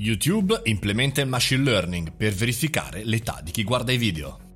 YouTube implementa il machine learning per verificare l'età di chi guarda i video.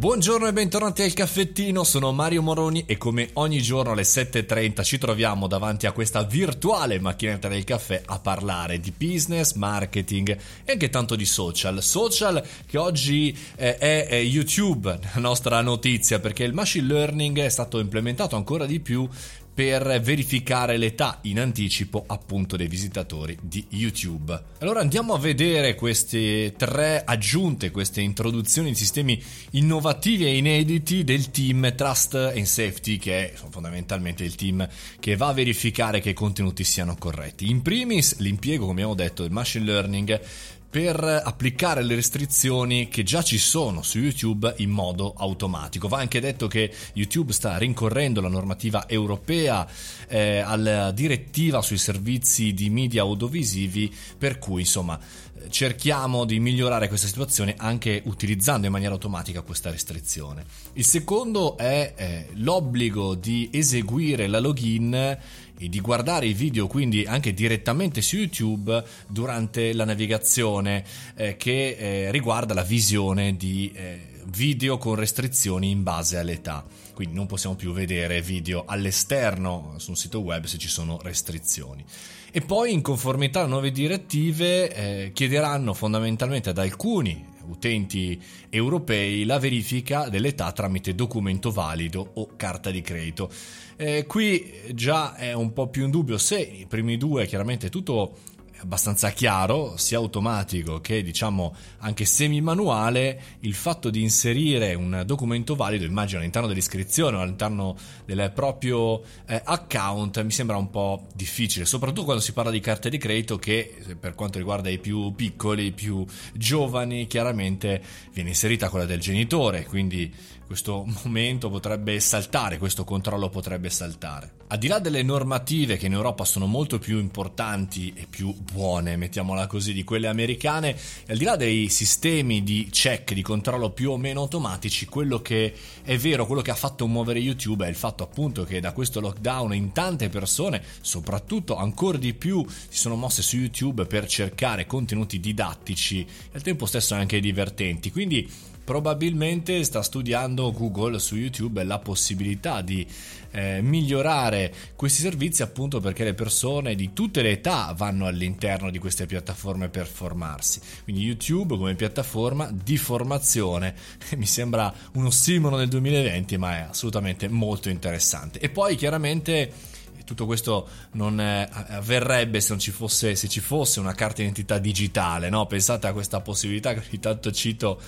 Buongiorno e bentornati al caffettino, sono Mario Moroni e come ogni giorno alle 7.30 ci troviamo davanti a questa virtuale macchinetta del caffè a parlare di business, marketing e anche tanto di social. Social che oggi eh, è YouTube, la nostra notizia, perché il machine learning è stato implementato ancora di più per verificare l'età in anticipo appunto dei visitatori di YouTube. Allora andiamo a vedere queste tre aggiunte, queste introduzioni di sistemi innovativi e inediti del team Trust and Safety che è fondamentalmente il team che va a verificare che i contenuti siano corretti. In primis l'impiego, come abbiamo detto, del machine learning per applicare le restrizioni che già ci sono su YouTube in modo automatico. Va anche detto che YouTube sta rincorrendo la normativa europea eh, alla direttiva sui servizi di media audiovisivi, per cui insomma cerchiamo di migliorare questa situazione anche utilizzando in maniera automatica questa restrizione. Il secondo è eh, l'obbligo di eseguire la login di guardare i video quindi anche direttamente su YouTube durante la navigazione eh, che eh, riguarda la visione di eh, video con restrizioni in base all'età. Quindi non possiamo più vedere video all'esterno su un sito web se ci sono restrizioni. E poi in conformità alle nuove direttive eh, chiederanno fondamentalmente ad alcuni utenti europei la verifica dell'età tramite documento valido o carta di credito. Eh, qui già è un po' più in dubbio se i primi due chiaramente tutto abbastanza chiaro, sia automatico che diciamo anche semi-manuale, il fatto di inserire un documento valido, immagino all'interno dell'iscrizione o all'interno del proprio eh, account, mi sembra un po' difficile, soprattutto quando si parla di carte di credito che per quanto riguarda i più piccoli, i più giovani, chiaramente viene inserita quella del genitore, quindi questo momento potrebbe saltare, questo controllo potrebbe saltare. Al di là delle normative che in Europa sono molto più importanti e più buone, mettiamola così, di quelle americane, e al di là dei sistemi di check, di controllo più o meno automatici, quello che è vero, quello che ha fatto muovere YouTube è il fatto appunto che da questo lockdown in tante persone, soprattutto ancora di più, si sono mosse su YouTube per cercare contenuti didattici e al tempo stesso anche divertenti. Quindi probabilmente sta studiando Google su YouTube la possibilità di eh, migliorare questi servizi appunto perché le persone di tutte le età vanno all'interno di queste piattaforme per formarsi. Quindi YouTube come piattaforma di formazione mi sembra un ossimoro nel 2020 ma è assolutamente molto interessante. E poi chiaramente tutto questo non eh, avverrebbe se, non ci fosse, se ci fosse una carta d'identità digitale, no? Pensate a questa possibilità che ogni tanto cito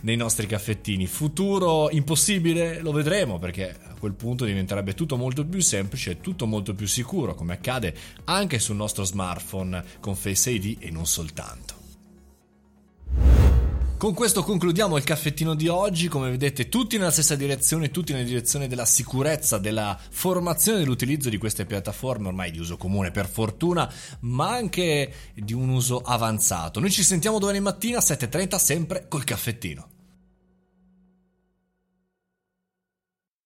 nei nostri caffettini. Futuro impossibile? Lo vedremo perché a quel punto diventerebbe tutto molto più semplice e tutto molto più sicuro, come accade anche sul nostro smartphone con Face ID e non soltanto. Con questo concludiamo il caffettino di oggi, come vedete tutti nella stessa direzione, tutti nella direzione della sicurezza, della formazione dell'utilizzo di queste piattaforme ormai di uso comune per fortuna, ma anche di un uso avanzato. Noi ci sentiamo domani mattina a 7.30 sempre col caffettino.